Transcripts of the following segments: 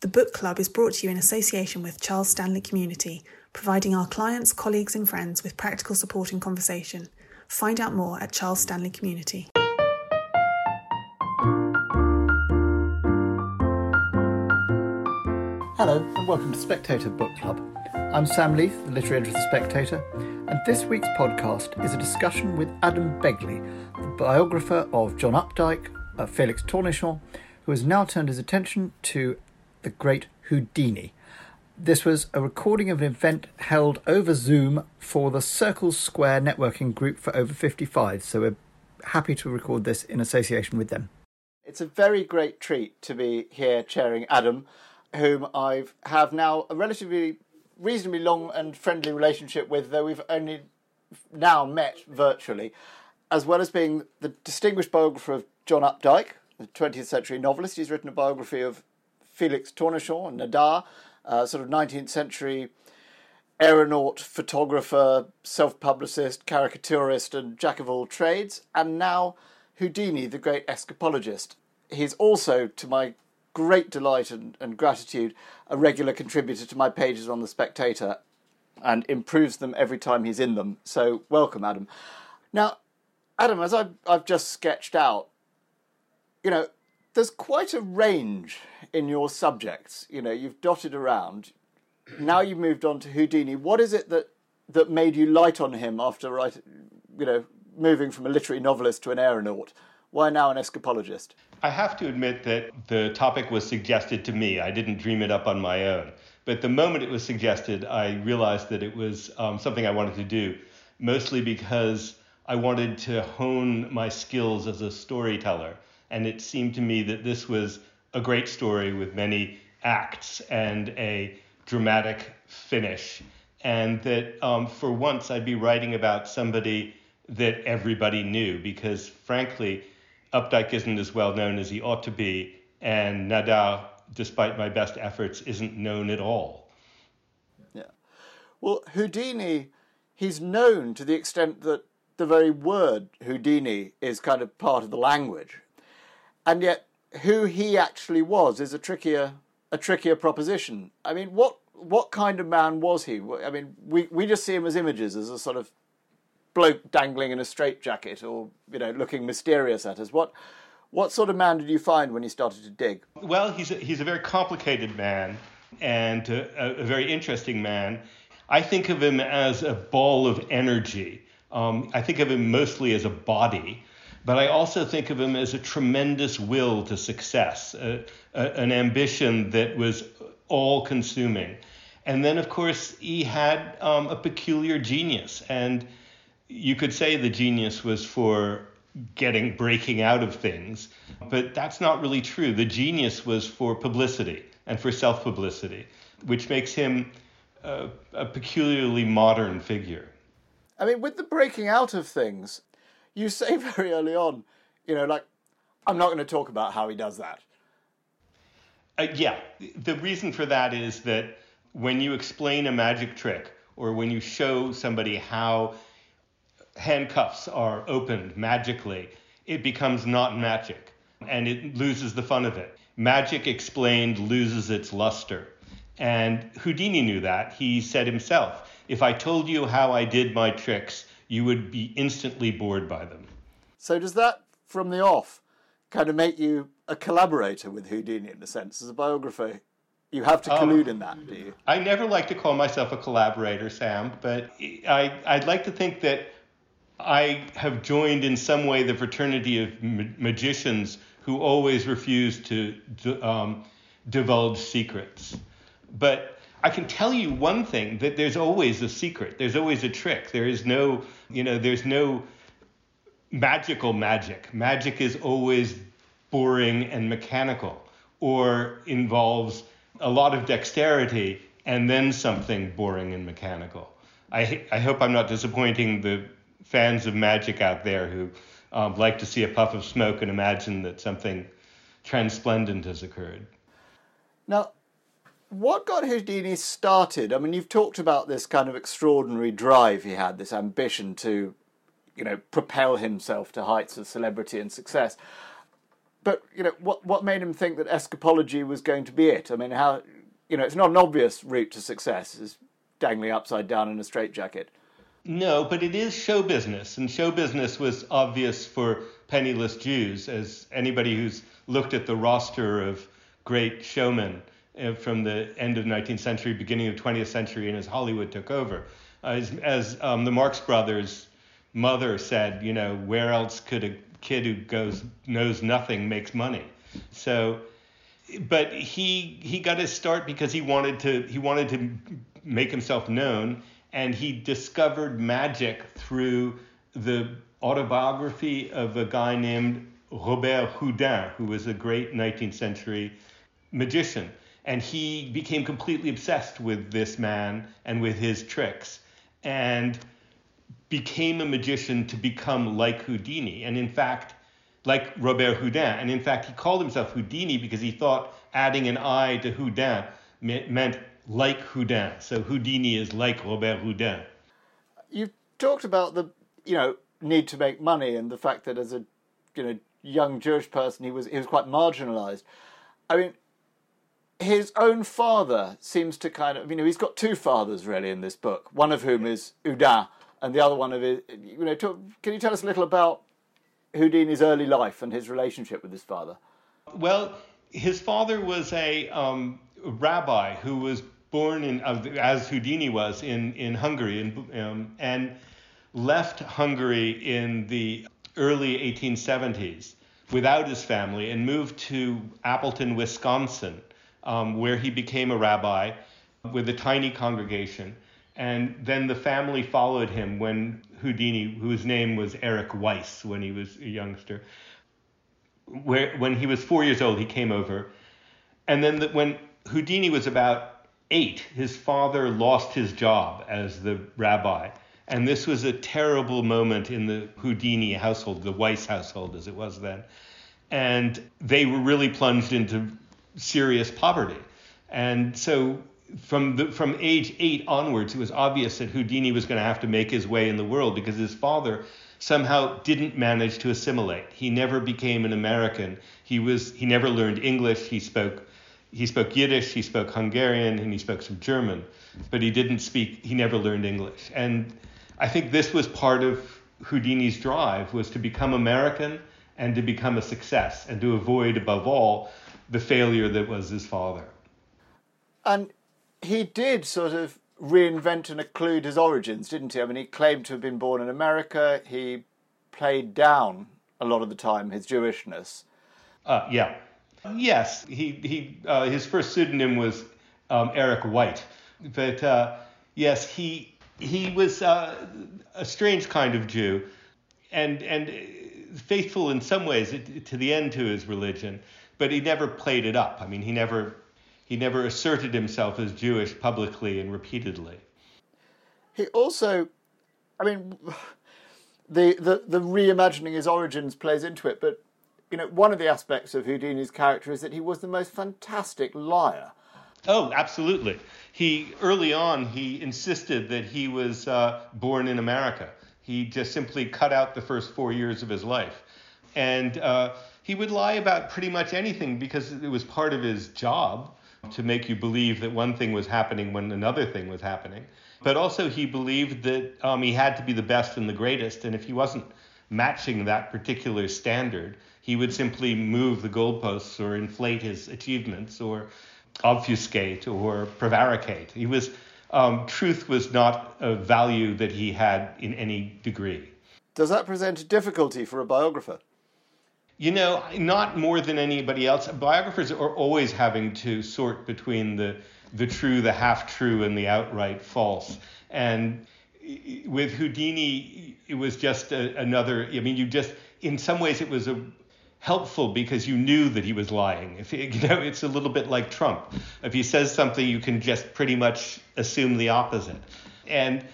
The book club is brought to you in association with Charles Stanley Community, providing our clients, colleagues, and friends with practical support and conversation. Find out more at Charles Stanley Community. Hello, and welcome to Spectator Book Club. I'm Sam Leith, the literary editor of The Spectator, and this week's podcast is a discussion with Adam Begley, the biographer of John Updike, uh, Felix Tournachon, who has now turned his attention to the great Houdini. This was a recording of an event held over Zoom for the Circle Square networking group for over 55, so we're happy to record this in association with them. It's a very great treat to be here chairing Adam whom I have now a relatively reasonably long and friendly relationship with, though we've only now met virtually, as well as being the distinguished biographer of John Updike, the 20th century novelist. He's written a biography of Felix Tournachon, Nadar, uh, sort of 19th century aeronaut, photographer, self publicist, caricaturist, and jack of all trades, and now Houdini, the great escapologist. He's also, to my great delight and, and gratitude a regular contributor to my pages on The Spectator and improves them every time he's in them. So, welcome, Adam. Now, Adam, as I've, I've just sketched out, you know, there's quite a range in your subjects. You know, you've dotted around. Now you've moved on to Houdini. What is it that that made you light on him after writing, you know, moving from a literary novelist to an aeronaut? Why now an escapologist? I have to admit that the topic was suggested to me. I didn't dream it up on my own. But the moment it was suggested, I realized that it was um, something I wanted to do, mostly because I wanted to hone my skills as a storyteller. And it seemed to me that this was a great story with many acts and a dramatic finish. And that um, for once I'd be writing about somebody that everybody knew, because frankly, Updike isn't as well known as he ought to be, and Nadar, despite my best efforts, isn't known at all. Yeah. Well, Houdini, he's known to the extent that the very word Houdini is kind of part of the language. And yet, who he actually was is a trickier, a trickier proposition. I mean, what what kind of man was he? I mean, we, we just see him as images, as a sort of bloke dangling in a straitjacket or you know looking mysterious at us. What what sort of man did you find when you started to dig? Well, he's a, he's a very complicated man and a, a very interesting man. I think of him as a ball of energy. Um, I think of him mostly as a body, but I also think of him as a tremendous will to success, a, a, an ambition that was all consuming. And then, of course, he had um, a peculiar genius. And you could say the genius was for getting breaking out of things, but that's not really true. The genius was for publicity and for self publicity, which makes him a, a, peculiarly modern figure. I mean, with the breaking out of things, you say very early on, you know, like, I'm not going to talk about how he does that. Uh, yeah, the reason for that is that when you explain a magic trick or when you show somebody how handcuffs are opened magically, it becomes not magic and it loses the fun of it. Magic explained loses its luster. And Houdini knew that. He said himself, if I told you how I did my tricks, you would be instantly bored by them. So, does that, from the off, kind of make you a collaborator with Houdini in a sense? As a biographer, you have to collude um, in that, do you? I never like to call myself a collaborator, Sam, but I, I'd like to think that I have joined in some way the fraternity of ma- magicians who always refuse to um, divulge secrets. But I can tell you one thing that there's always a secret. There's always a trick. There is no, you know, there's no magical magic. Magic is always boring and mechanical or involves a lot of dexterity and then something boring and mechanical. I, I hope I'm not disappointing the fans of magic out there who um, like to see a puff of smoke and imagine that something transplendent has occurred. Now, what got Houdini started? I mean, you've talked about this kind of extraordinary drive he had, this ambition to, you know, propel himself to heights of celebrity and success. but you know, what what made him think that escapology was going to be it? I mean, how you know, it's not an obvious route to success. Is dangling upside down in a straitjacket. No, but it is show business, and show business was obvious for penniless Jews, as anybody who's looked at the roster of great showmen from the end of the 19th century, beginning of 20th century, and as Hollywood took over. As, as um, the Marx Brothers' mother said, you know, where else could a kid who goes knows nothing makes money? So, but he he got his start because he wanted to he wanted to make himself known, and he discovered magic through the autobiography of a guy named Robert Houdin, who was a great 19th century magician. And he became completely obsessed with this man and with his tricks and became a magician to become like Houdini. And in fact, like Robert Houdin. And in fact, he called himself Houdini because he thought adding an I to Houdin meant like Houdin. So Houdini is like Robert Houdin. You talked about the, you know, need to make money and the fact that as a, you know, young Jewish person he was he was quite marginalized. I mean, his own father seems to kind of, you know, he's got two fathers really in this book. One of whom is Houdin, and the other one of his, you know, talk, can you tell us a little about Houdini's early life and his relationship with his father? Well, his father was a um, rabbi who was born in, as Houdini was, in, in Hungary and, um, and left Hungary in the early 1870s without his family and moved to Appleton, Wisconsin, um, where he became a rabbi with a tiny congregation. And then the family followed him when Houdini, whose name was Eric Weiss when he was a youngster, where when he was four years old, he came over. And then the, when Houdini was about eight, his father lost his job as the rabbi. And this was a terrible moment in the Houdini household, the Weiss household as it was then. And they were really plunged into serious poverty. And so from the, from age eight onwards, it was obvious that Houdini was going to have to make his way in the world because his father somehow didn't manage to assimilate. He never became an American. He was he never learned English. He spoke he spoke Yiddish, he spoke Hungarian, and he spoke some German, but he didn't speak. He never learned English. And I think this was part of Houdini's drive was to become American and to become a success and to avoid above all the failure that was his father. And he did sort of reinvent and occlude his origins, didn't he? I mean, he claimed to have been born in America. He played down a lot of the time his Jewishness. Uh, yeah. Yes, he he uh, his first pseudonym was um, Eric White, but uh, yes, he he was uh, a strange kind of Jew, and and faithful in some ways to the end to his religion, but he never played it up. I mean, he never he never asserted himself as Jewish publicly and repeatedly. He also, I mean, the the the reimagining his origins plays into it, but you know, one of the aspects of Houdini's character is that he was the most fantastic liar. Oh, absolutely. He early on he insisted that he was uh, born in America. He just simply cut out the first four years of his life, and uh, he would lie about pretty much anything because it was part of his job to make you believe that one thing was happening when another thing was happening. But also he believed that um, he had to be the best and the greatest, and if he wasn't matching that particular standard, he would simply move the goalposts or inflate his achievements or obfuscate or prevaricate. He was um, truth was not a value that he had in any degree. Does that present a difficulty for a biographer? You know, not more than anybody else. Biographers are always having to sort between the the true, the half true, and the outright false. And with Houdini, it was just a, another. I mean, you just in some ways it was a helpful because you knew that he was lying. If you know, it's a little bit like Trump. If he says something, you can just pretty much assume the opposite. And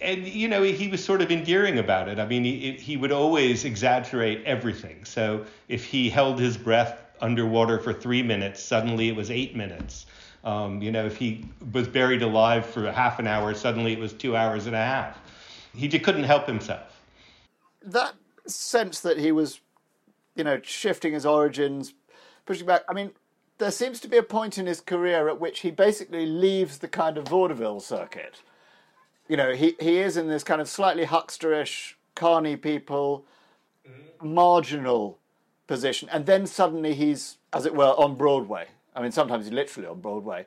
and you know he was sort of endearing about it. I mean, he he would always exaggerate everything. So if he held his breath underwater for three minutes, suddenly it was eight minutes. Um, you know, if he was buried alive for half an hour, suddenly it was two hours and a half. He just couldn't help himself. That sense that he was you know, shifting his origins, pushing back. I mean, there seems to be a point in his career at which he basically leaves the kind of vaudeville circuit. You know, he, he is in this kind of slightly hucksterish, carny people, mm-hmm. marginal position, and then suddenly he's, as it were, on Broadway. I mean, sometimes he's literally on Broadway.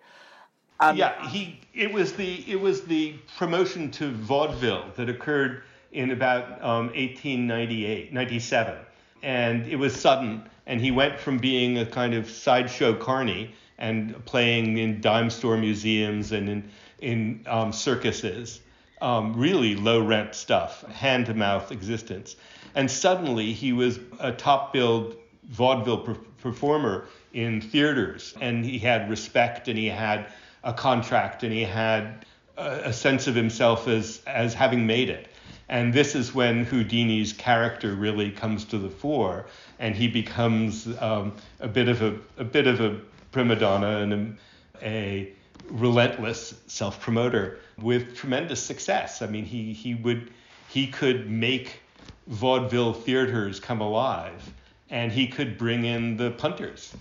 Yeah, he. It was the it was the promotion to vaudeville that occurred in about um, 1898, 97, and it was sudden. And he went from being a kind of sideshow carny and playing in dime store museums and in in um, circuses, um, really low rent stuff, hand to mouth existence. And suddenly he was a top billed vaudeville per- performer in theaters, and he had respect and he had a contract and he had a, a sense of himself as as having made it. And this is when Houdini's character really comes to the fore, and he becomes um, a bit of a a bit of a prima donna and a, a relentless self-promoter with tremendous success. I mean, he he would he could make vaudeville theaters come alive, and he could bring in the punters.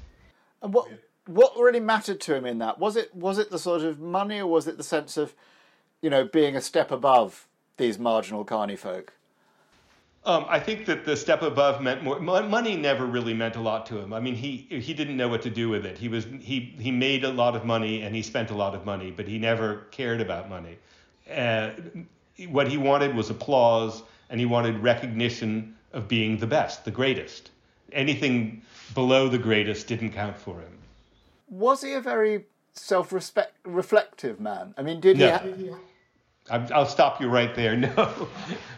And what what really mattered to him in that was it was it the sort of money or was it the sense of you know being a step above these marginal carny folk um, I think that the step above meant more. Money never really meant a lot to him. I mean, he he didn't know what to do with it. He was he he made a lot of money and he spent a lot of money, but he never cared about money. Uh, what he wanted was applause, and he wanted recognition of being the best, the greatest. Anything below the greatest didn't count for him was he a very self-respect reflective man? I mean, did no. he? Have... I'll stop you right there. No,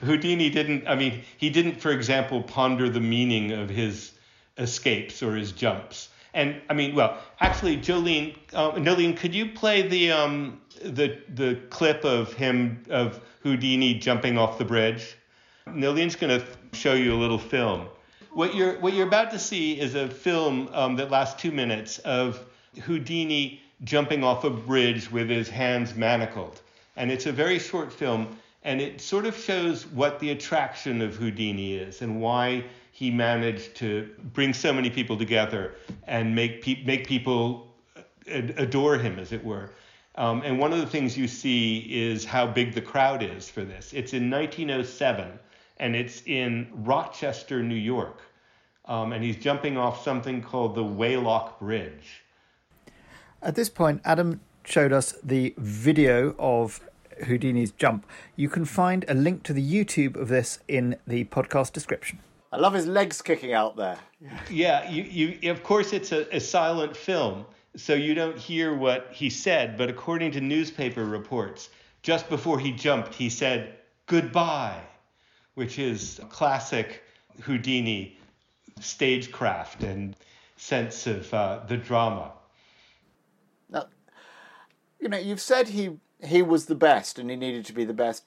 Houdini didn't. I mean, he didn't, for example, ponder the meaning of his escapes or his jumps. And I mean, well, actually, Jolene, uh, Nolene, could you play the um, the the clip of him of Houdini jumping off the bridge? Nolene's going to show you a little film. What you're what you're about to see is a film um, that lasts two minutes of Houdini jumping off a bridge with his hands manacled. And it's a very short film, and it sort of shows what the attraction of Houdini is and why he managed to bring so many people together and make, pe- make people adore him, as it were. Um, and one of the things you see is how big the crowd is for this. It's in 1907, and it's in Rochester, New York. Um, and he's jumping off something called the Weighlock Bridge. At this point, Adam showed us the video of Houdini's jump. You can find a link to the YouTube of this in the podcast description. I love his legs kicking out there. Yeah, you, you of course it's a, a silent film, so you don't hear what he said, but according to newspaper reports, just before he jumped, he said goodbye, which is classic Houdini stagecraft and sense of uh, the drama you know, you've said he he was the best and he needed to be the best.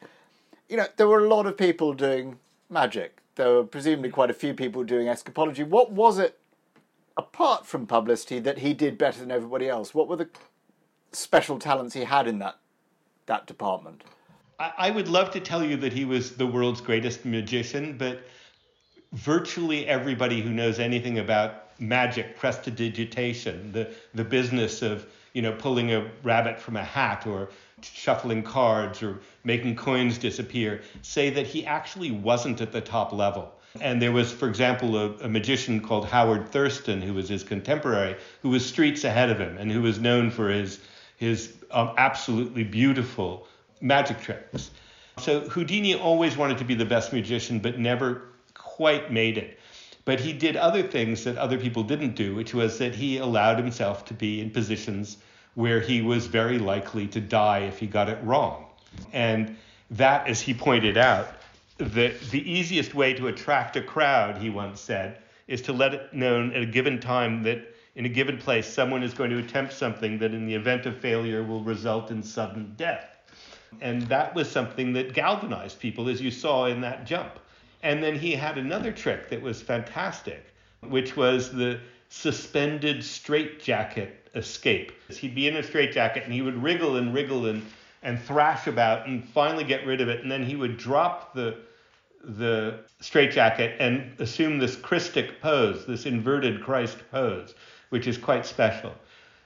You know, there were a lot of people doing magic. There were presumably quite a few people doing escapology. What was it, apart from publicity, that he did better than everybody else? What were the special talents he had in that that department? I would love to tell you that he was the world's greatest magician, but virtually everybody who knows anything about magic, prestidigitation, the, the business of you know, pulling a rabbit from a hat or shuffling cards or making coins disappear, say that he actually wasn't at the top level. And there was, for example, a, a, magician called Howard Thurston, who was his contemporary, who was streets ahead of him and who was known for his, his um, absolutely beautiful magic tricks. So Houdini always wanted to be the best magician, but never quite made it. But he did other things that other people didn't do, which was that he allowed himself to be in positions where he was very likely to die if he got it wrong. And that, as he pointed out, the, the easiest way to attract a crowd, he once said, is to let it known at a given time that in a given place someone is going to attempt something that in the event of failure will result in sudden death. And that was something that galvanized people, as you saw in that jump. And then he had another trick that was fantastic, which was the suspended straitjacket escape. He'd be in a straitjacket and he would wriggle and wriggle and, and thrash about and finally get rid of it. And then he would drop the, the straitjacket and assume this Christic pose, this inverted Christ pose, which is quite special.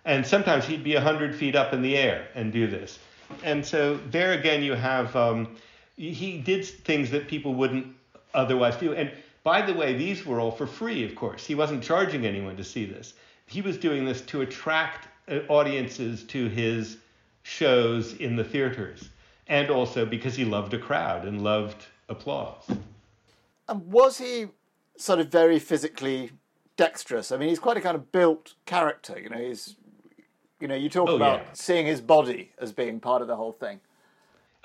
And sometimes he'd be 100 feet up in the air and do this. And so there again, you have, um, he did things that people wouldn't otherwise do. And by the way, these were all for free, of course. He wasn't charging anyone to see this. He was doing this to attract uh, audiences to his shows in the theaters, and also because he loved a crowd and loved applause. And was he sort of very physically dexterous? I mean, he's quite a kind of built character. You know, he's, you know, you talk Oh, about yeah. seeing his body as being part of the whole thing.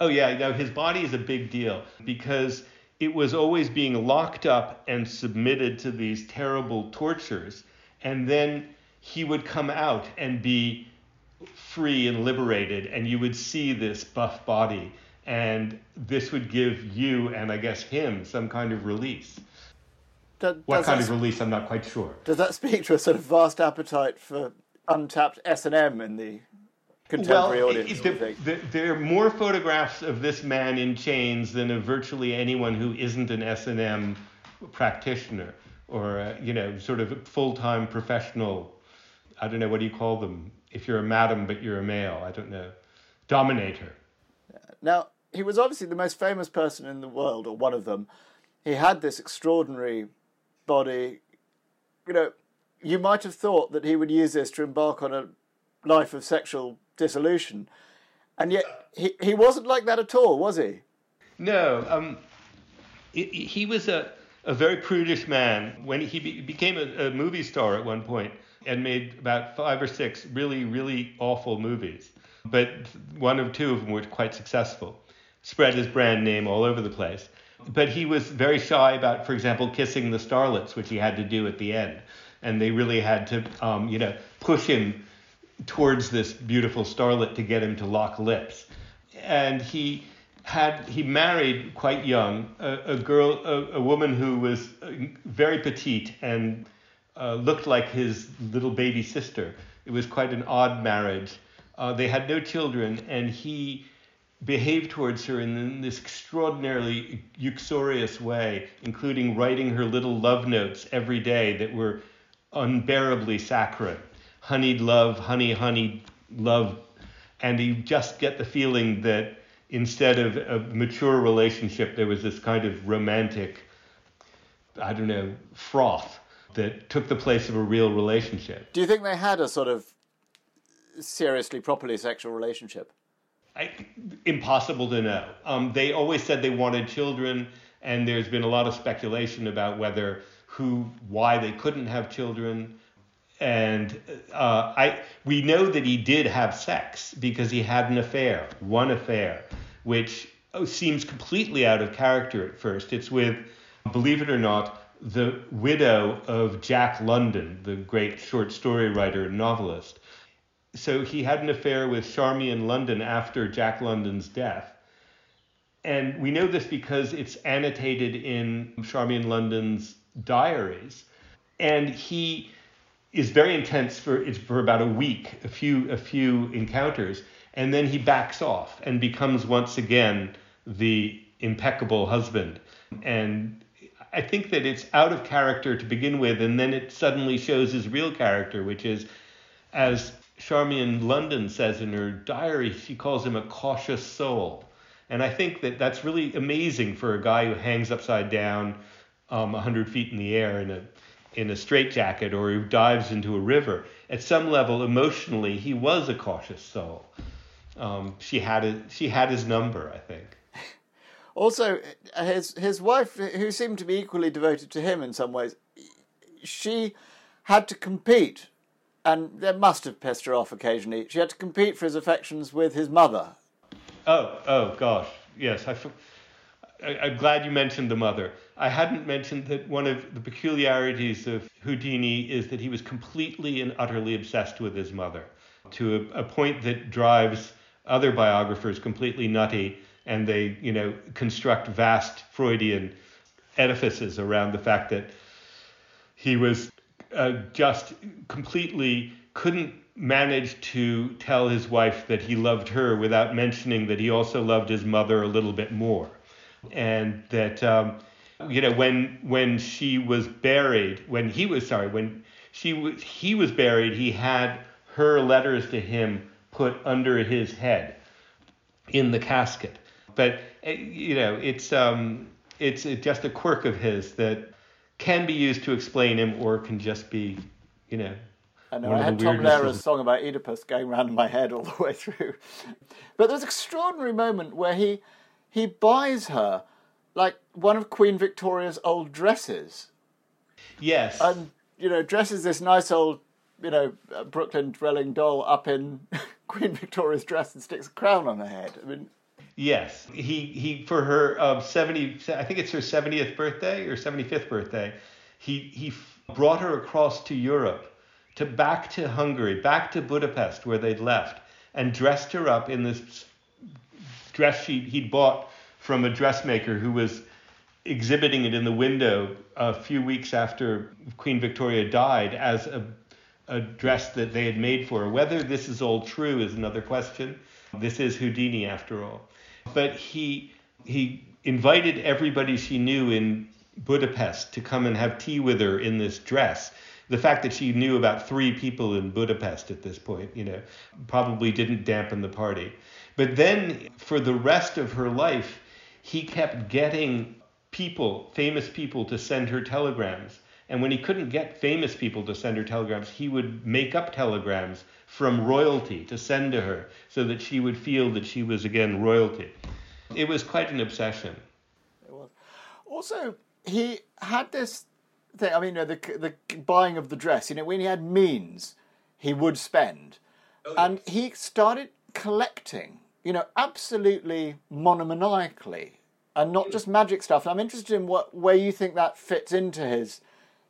Oh yeah, no, his body is a big deal because it was always being locked up and submitted to these terrible tortures, and then he would come out and be free and liberated, and you would see this buff body, and this would give you and I guess him some kind of release. Does, What does kind of release? I'm not quite sure. does that speak to a sort of vast appetite for untapped S and M in the contemporary well, audience? do you there, think? there- there are more photographs of this man in chains than of virtually anyone who isn't an S&M practitioner or uh, you know sort of a full-time professional. I don't know what do you call them if you're a madam but you're a male. I don't know. Dominator. Now, he was obviously the most famous person in the world, or one of them. He had this extraordinary body. You know, you might have thought that he would use this to embark on a life of sexual dissolution. And yet, he, he wasn't like that at all, was he? No, um, he- was a, a very prudish man. When he be, became a, a movie star at one point and made about five or six really, really awful movies, but one or two of them were quite successful, spread his brand name all over the place. But he was very shy about, for example, kissing the starlets, which he had to do at the end. And they really had to, um, you know, push him towards this beautiful starlet to get him to lock lips. And he had he married quite young a, a girl, a, a woman who was uh, very petite and uh, looked like his little baby sister. It was quite an odd marriage. Uh, they had no children, and he behaved towards her in this extraordinarily uxorious way, including writing her little love notes every day that were unbearably saccharine. Honeyed love, honey, honey, love. And you just get the feeling that instead of a mature relationship, there was this kind of romantic, I don't know, froth that took the place of a real relationship. Do you think they had a sort of seriously, properly sexual relationship? I, impossible to know. Um, they always said they wanted children, and there's been a lot of speculation about whether, who, why they couldn't have children. And uh, I, we know that he did have sex because he had an affair, one affair, which oh, seems completely out of character at first. It's with, believe it or not, the widow of Jack London, the great short story writer and novelist so he had an affair with Charmian London after Jack London's death. And we know this because it's annotated in Charmian London's diaries. And he is very intense for it's for about a week, a few a few encounters, and then he backs off and becomes once again the impeccable husband. And I think that it's out of character to begin with, and then it suddenly shows his real character, which is as Charmian London says in her diary, she calls him a cautious soul. And I think that that's really amazing for a guy who hangs upside down um, 100 feet in the air in a, in a straitjacket or who dives into a river. At some level, emotionally, he was a cautious soul. Um, she, had a, she had his number, I think. Also, his his wife, who seemed to be equally devoted to him in some ways, she had to compete, and that must have pissed her off occasionally. She had to compete for his affections with his mother. Oh, oh gosh, yes. I, f- I, I'm glad you mentioned the mother. I hadn't mentioned that one of the peculiarities of Houdini is that he was completely and utterly obsessed with his mother, to a, a point that drives other biographers completely nutty, and they, you know, construct vast Freudian edifices around the fact that he was uh, just completely couldn't manage to tell his wife that he loved her without mentioning that he also loved his mother a little bit more. And that um, you know when when she was buried, when he was sorry, when she was he was buried, he had her letters to him put under his head in the casket. But eh, you know, it's um, it's just a quirk of his that can be used to explain him, or can just be, you know. I know. I had Tom Lehrer's song about Oedipus going around in my head all the way through. But there's an extraordinary moment where he he buys her like one of Queen Victoria's old dresses. Yes. And you know, dresses this nice old, you know, Brooklyn dwelling doll up in Queen Victoria's dress and sticks a crown on her head. I mean, Yes, he he for her uh, seventy. I think it's her seventieth birthday or seventy fifth birthday. He he brought her across to Europe, to back to Hungary, back to Budapest where they'd left, and dressed her up in this dress she he'd bought from a dressmaker who was exhibiting it in the window a few weeks after Queen Victoria died as a a dress that they had made for her. Whether this is all true is another question. This is Houdini after all but he he invited everybody she knew in Budapest to come and have tea with her in this dress. The fact that she knew about three people in Budapest at this point, you know, probably didn't dampen the party. But then for the rest of her life, he kept getting people, famous people, to send her telegrams. And when he couldn't get famous people to send her telegrams, he would make up telegrams from royalty to send to her so that she would feel that she was again royalty. It was quite an obsession. It was. Also, he had this thing. I mean, you the the buying of the dress. You know, when he had means, he would spend, oh, yes. and he started collecting. You know, absolutely monomaniacally, and not just magic stuff. And I'm interested in what where you think that fits into his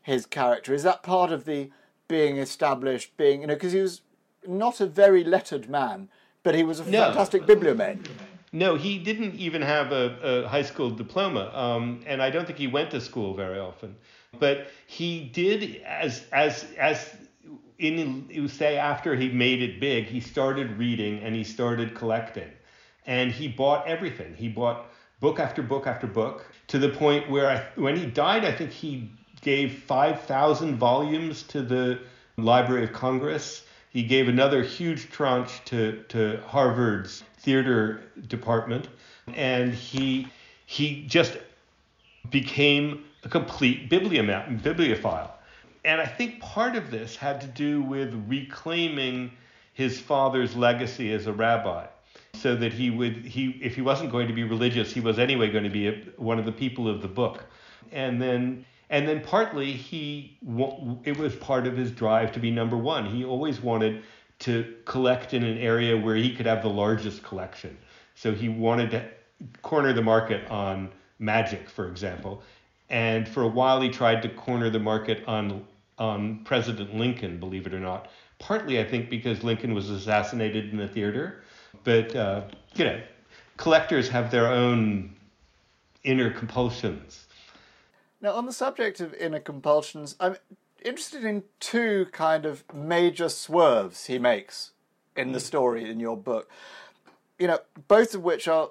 his character. Is that part of the being established, being you know, because he was not a very lettered man, but he was a no. fantastic bibliomane. No, he didn't even have a, a high school diploma, um, and I don't think he went to school very often. But he did, as as as in say after he made it big, he started reading and he started collecting, and he bought everything. He bought book after book after book to the point where I, when he died, I think he gave five thousand volumes to the Library of Congress he gave another huge tranche to, to Harvard's theater department, and he he just became a complete bibliophile. And I think part of this had to do with reclaiming his father's legacy as a rabbi so that he would he if he wasn't going to be religious he was anyway going to be a, one of the people of the book and then and then partly he it was part of his drive to be number one. He always wanted to collect in an area where he could have the largest collection. So he wanted to corner the market on magic, for example. And for a while he tried to corner the market on on President Lincoln, believe it or not. Partly, I think, because Lincoln was assassinated in the theater. But uh, you know, collectors have their own inner compulsions now, on the subject of inner compulsions, I'm interested in two kind of major swerves he makes in the story in your book. You know, both of which are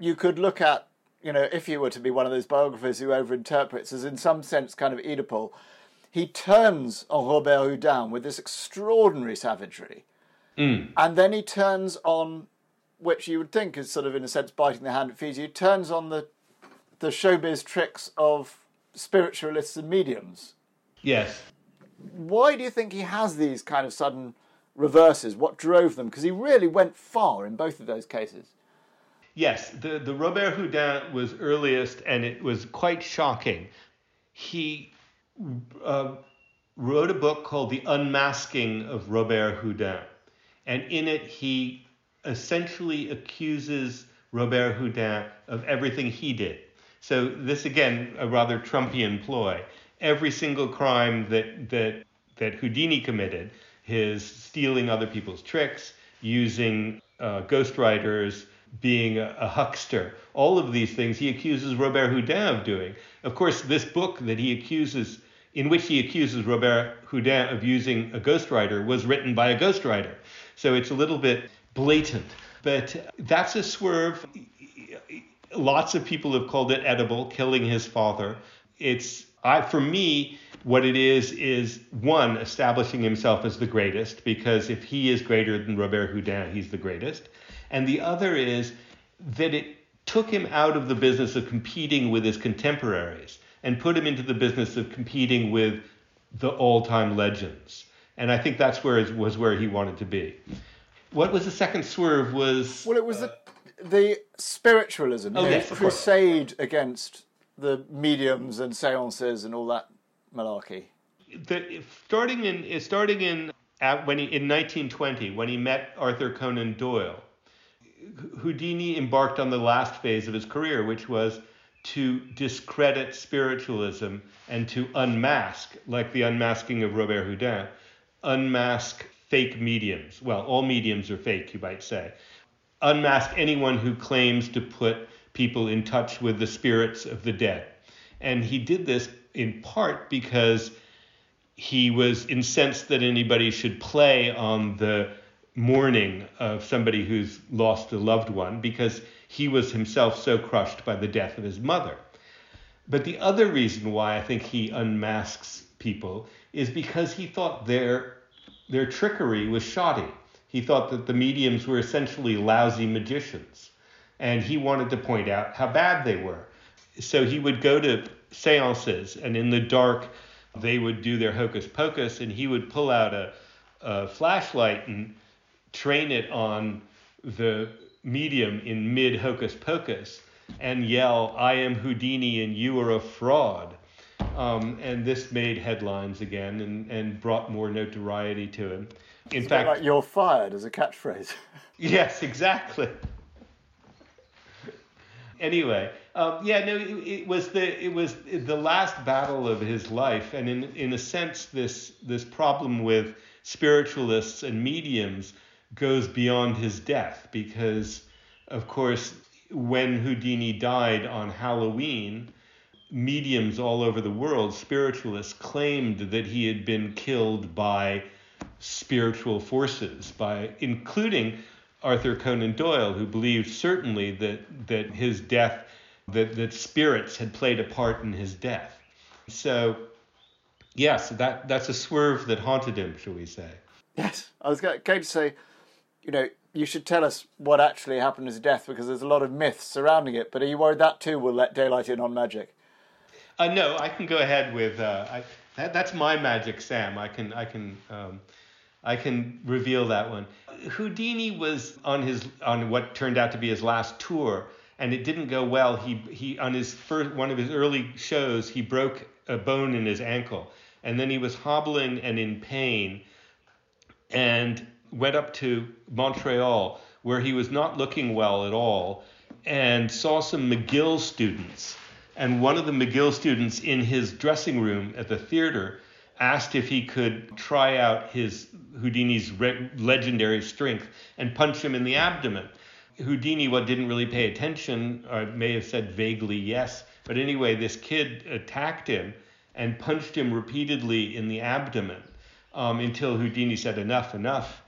you could look at, you know, if you were to be one of those biographers who overinterprets as in some sense kind of Oedipal, he turns on Robert Houdin with this extraordinary savagery. Mm. And then he turns on, which you would think is sort of in a sense biting the hand that feeds you, turns on the the showbiz tricks of spiritualists and mediums. Yes. Why do you think he has these kind of sudden reverses? What drove them? Because he really went far in both of those cases. Yes, the, the Robert Houdin was earliest, and it was quite shocking. He uh, wrote a book called The Unmasking of Robert Houdin, and in it he essentially accuses Robert Houdin of everything he did. So this again a rather Trumpian ploy. Every single crime that that that Houdini committed, his stealing other people's tricks, using uh, ghostwriters, being a, a, huckster, all of these things he accuses Robert Houdin of doing. Of course, this book that he accuses, in which he accuses Robert Houdin of using a ghostwriter, was written by a ghostwriter. So it's a little bit blatant. But that's a swerve Lots of people have called it Oedipal, killing his father. It's I for me what it is is one establishing himself as the greatest because if he is greater than Robert Houdin, he's the greatest. And the other is that it took him out of the business of competing with his contemporaries and put him into the business of competing with the all-time legends. And I think that's where it was where he wanted to be. What was the second swerve? Was well, it was uh, the, the spiritualism, oh, yes, crusade against the mediums and seances and all that malarkey. The, starting in starting in at, when he, in 1920 when he met Arthur Conan Doyle, Houdini embarked on the last phase of his career, which was to discredit spiritualism and to unmask, like the unmasking of Robert Houdin, unmask fake mediums. Well, all mediums are fake, you might say. Unmask anyone who claims to put people in touch with the spirits of the dead. And he did this in part because he was incensed that anybody should play on the mourning of somebody who's lost a loved one because he was himself so crushed by the death of his mother. But the other reason why I think he unmasks people is because he thought their their trickery was shoddy. He thought that the mediums were essentially lousy magicians, and he wanted to point out how bad they were. So he would go to seances, and in the dark, they would do their hocus pocus, and he would pull out a, a flashlight and train it on the medium in mid hocus pocus and yell, I am Houdini and you are a fraud. Um, and this made headlines again and, and brought more notoriety to him. In it's fact, like you're fired as a catchphrase. yes, exactly. anyway, um, yeah, no, it, it, was the it was the last battle of his life, and in in a sense, this this problem with spiritualists and mediums goes beyond his death because, of course, when Houdini died on Halloween, mediums all over the world, spiritualists, claimed that he had been killed by spiritual forces, by including Arthur Conan Doyle, who believed certainly that that his death, that that spirits had played a part in his death. So, yes, that that's a swerve that haunted him, shall we say? Yes, I was going to say you know, you should tell us what actually happened as death because there's a lot of myths surrounding it. But are you worried that too will let daylight in on magic? Uh, no, I can go ahead with uh, I, that, that's my magic, Sam. I can I can um, I can reveal that one. Houdini was on his on what turned out to be his last tour, and it didn't go well. He he on his first one of his early shows he broke a bone in his ankle, and then he was hobbling and in pain, and went up to Montreal, where he was not looking well at all, and saw some McGill students. And one of the McGill students in his dressing room at the theater asked if he could try out his Houdini's re- legendary strength and punch him in the abdomen. Houdini what didn't really pay attention, or may have said vaguely yes, but anyway, this kid attacked him and punched him repeatedly in the abdomen um, until Houdini said enough, enough.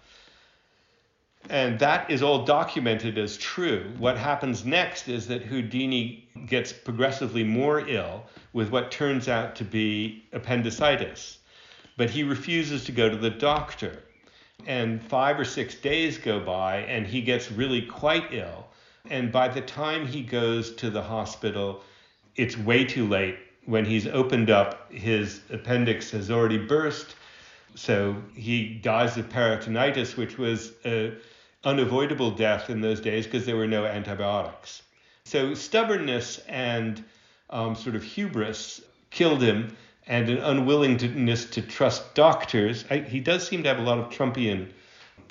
And that is all documented as true. What happens next is that Houdini gets progressively more ill with what turns out to be appendicitis. But he refuses to go to the doctor. And five or six days go by, and he gets really quite ill. And by the time he goes to the hospital, it's way too late. When he's opened up, his appendix has already burst. So he dies of peritonitis, which was an unavoidable death in those days because there were no antibiotics. So stubbornness and um, sort of hubris killed him, and an unwillingness to trust doctors. I, he does seem to have a lot of Trumpian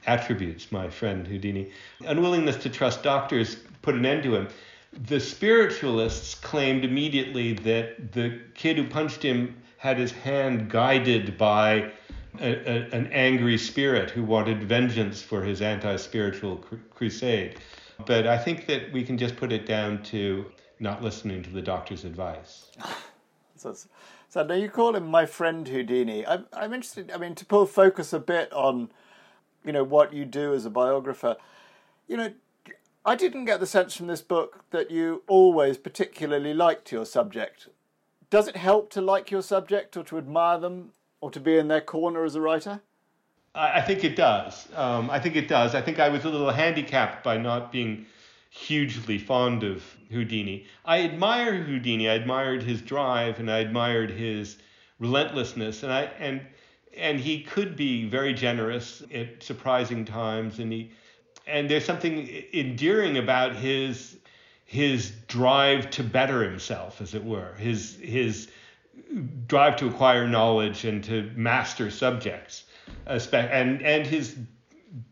attributes, my friend Houdini. Unwillingness to trust doctors put an end to him. The spiritualists claimed immediately that the kid who punched him had his hand guided by a, an angry spirit who wanted vengeance for his anti spiritual cr- crusade. But I think that we can just put it down to not listening to the doctor's advice. so, so now you call him my friend Houdini. I'm, I'm interested, I mean, to pull focus a bit on, you know, what you do as a biographer. You know, I didn't get the sense from this book that you always particularly liked your subject. Does it help to like your subject or to admire them or to be in their corner as a writer? I, think it does. Um, I think it does. I think I was a little handicapped by not being hugely fond of Houdini. I admire Houdini. I admired his drive and I admired his relentlessness. And I and and he could be very generous at surprising times. And he and there's something endearing about his his drive to better himself, as it were. His his drive to acquire knowledge and to master subjects, and and his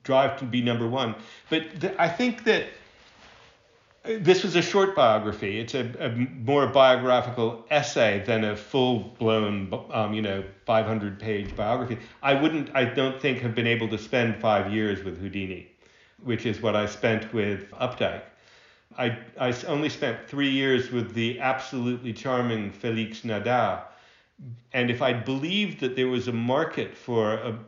drive to be number one. But I think that this was a short biography. It's a, a more biographical essay than a full-blown, um, you know, 500-page biography. I wouldn't, I don't think, have been able to spend five years with Houdini, which is what I spent with Updike. I, I only spent three years with the absolutely charming Felix Nadar. And if I'd believed that there was a market for a,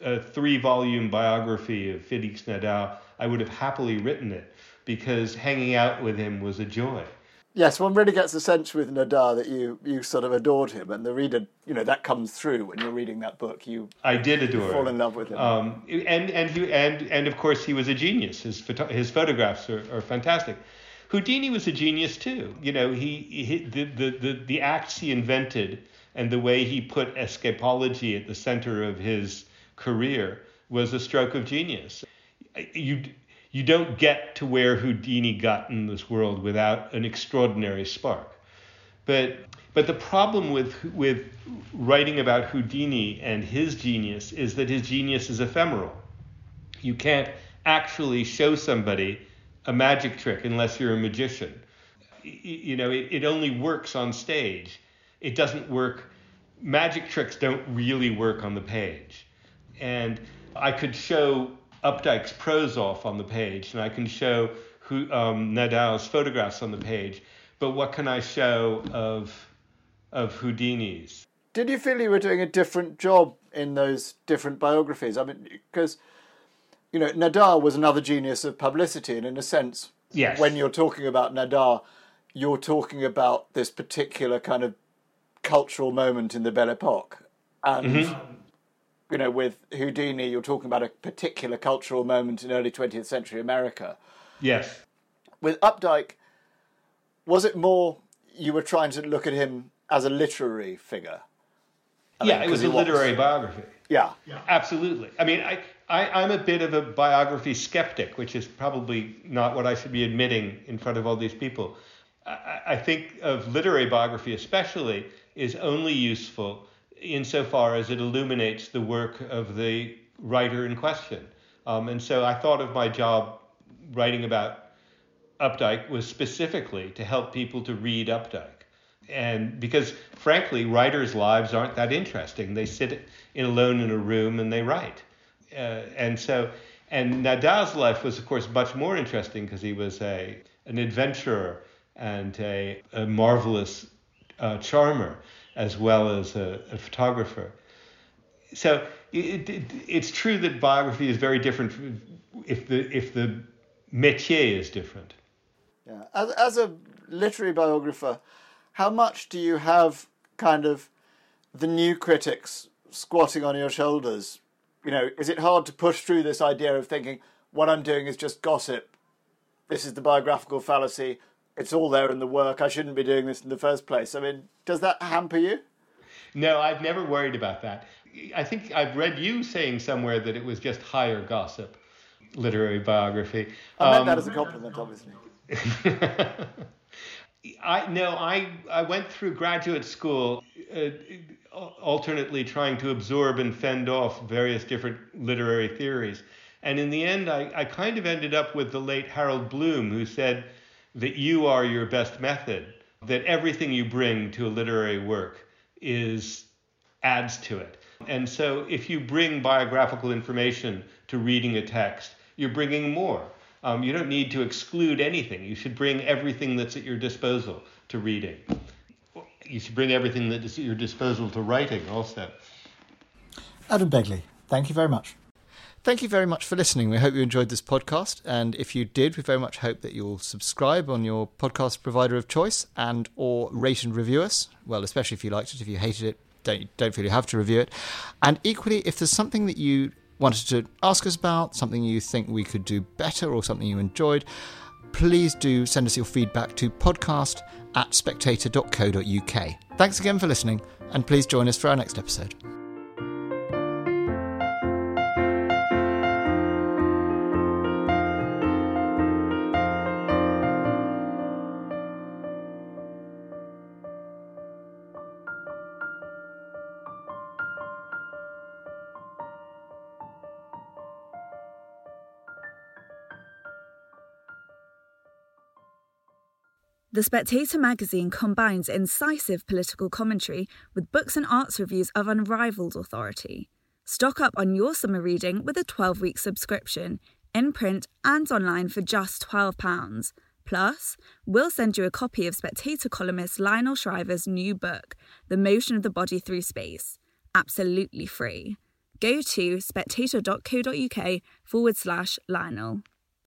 a three volume biography of Felix Nadar, I would have happily written it because hanging out with him was a joy. Yes, one really gets the sense with Nadar that you you sort of adored him, and the reader, you know, that comes through when you're reading that book. You I did adore. Fall in love with him. Um, and and he and and of course he was a genius. His photo, his photographs are, are fantastic. Houdini was a genius too. You know, he, he the, the the the acts he invented and the way he put escapology at the center of his career was a stroke of genius. You you don't get to where Houdini got in this world without an extraordinary spark. But but the problem with with writing about Houdini and his genius is that his genius is ephemeral. You can't actually show somebody a magic trick unless you're a magician. You know, it, it only works on stage. It doesn't work. Magic tricks don't really work on the page. And I could show Updike's prose off on the page, and I can show who, um, Nadar's photographs on the page. But what can I show of of Houdini's? Did you feel you were doing a different job in those different biographies? I mean, because you know, Nadar was another genius of publicity, and in a sense, yes. when you're talking about Nadar, you're talking about this particular kind of cultural moment in the Belle Epoque, and mm-hmm you know, with Houdini, you're talking about a particular cultural moment in early 20th century America. Yes. With Updike, was it more you were trying to look at him as a literary figure? I yeah, mean, it was a literary was. biography. Yeah. yeah. Absolutely. I mean, I, I, I'm a bit of a biography skeptic, which is probably not what I should be admitting in front of all these people. I, I think of literary biography, especially, is only useful insofar as it illuminates the work of the writer in question. Um, and so I thought of my job writing about Updike was specifically to help people to read Updike. And because frankly, writers' lives aren't that interesting. They sit in alone in a room and they write. Uh, and so, and Nadar's life was, of course, much more interesting because he was a an adventurer and a, a marvelous uh, charmer as well as a, a photographer. So it, it, it's true that biography is very different if the if the métier is different. Yeah, as as a literary biographer, how much do you have kind of the new critics squatting on your shoulders? You know, is it hard to push through this idea of thinking what I'm doing is just gossip? This is the biographical fallacy it's all there in the work. I shouldn't be doing this in the first place. I mean, does that hamper you? No, I've never worried about that. I think I've read you saying somewhere that it was just higher gossip, literary biography. I meant um, that as a compliment, obviously. I no, I I went through graduate school, uh, alternately trying to absorb and fend off various different literary theories, and in the end, I, I kind of ended up with the late Harold Bloom, who said that you are your best method, that everything you bring to a literary work is adds to it. And so if you bring biographical information to reading a text, you're bringing more. Um, you don't need to exclude anything. You should bring everything that's at your disposal to reading. You should bring everything that is at your disposal to writing also. Adam Begley, thank you very much. Thank you very much for listening. We hope you enjoyed this podcast, and if you did, we very much hope that you'll subscribe on your podcast provider of choice and or rate and review us. Well, especially if you liked it. If you hated it, don't don't feel you have to review it. And equally, if there's something that you wanted to ask us about, something you think we could do better, or something you enjoyed, please do send us your feedback to podcast at spectator.co.uk. Thanks again for listening, and please join us for our next episode. The Spectator magazine combines incisive political commentary with books and arts reviews of unrivaled authority. Stock up on your summer reading with a 12 week subscription, in print and online for just £12. Plus, we'll send you a copy of Spectator columnist Lionel Shriver's new book, The Motion of the Body Through Space, absolutely free. Go to spectator.co.uk forward slash Lionel.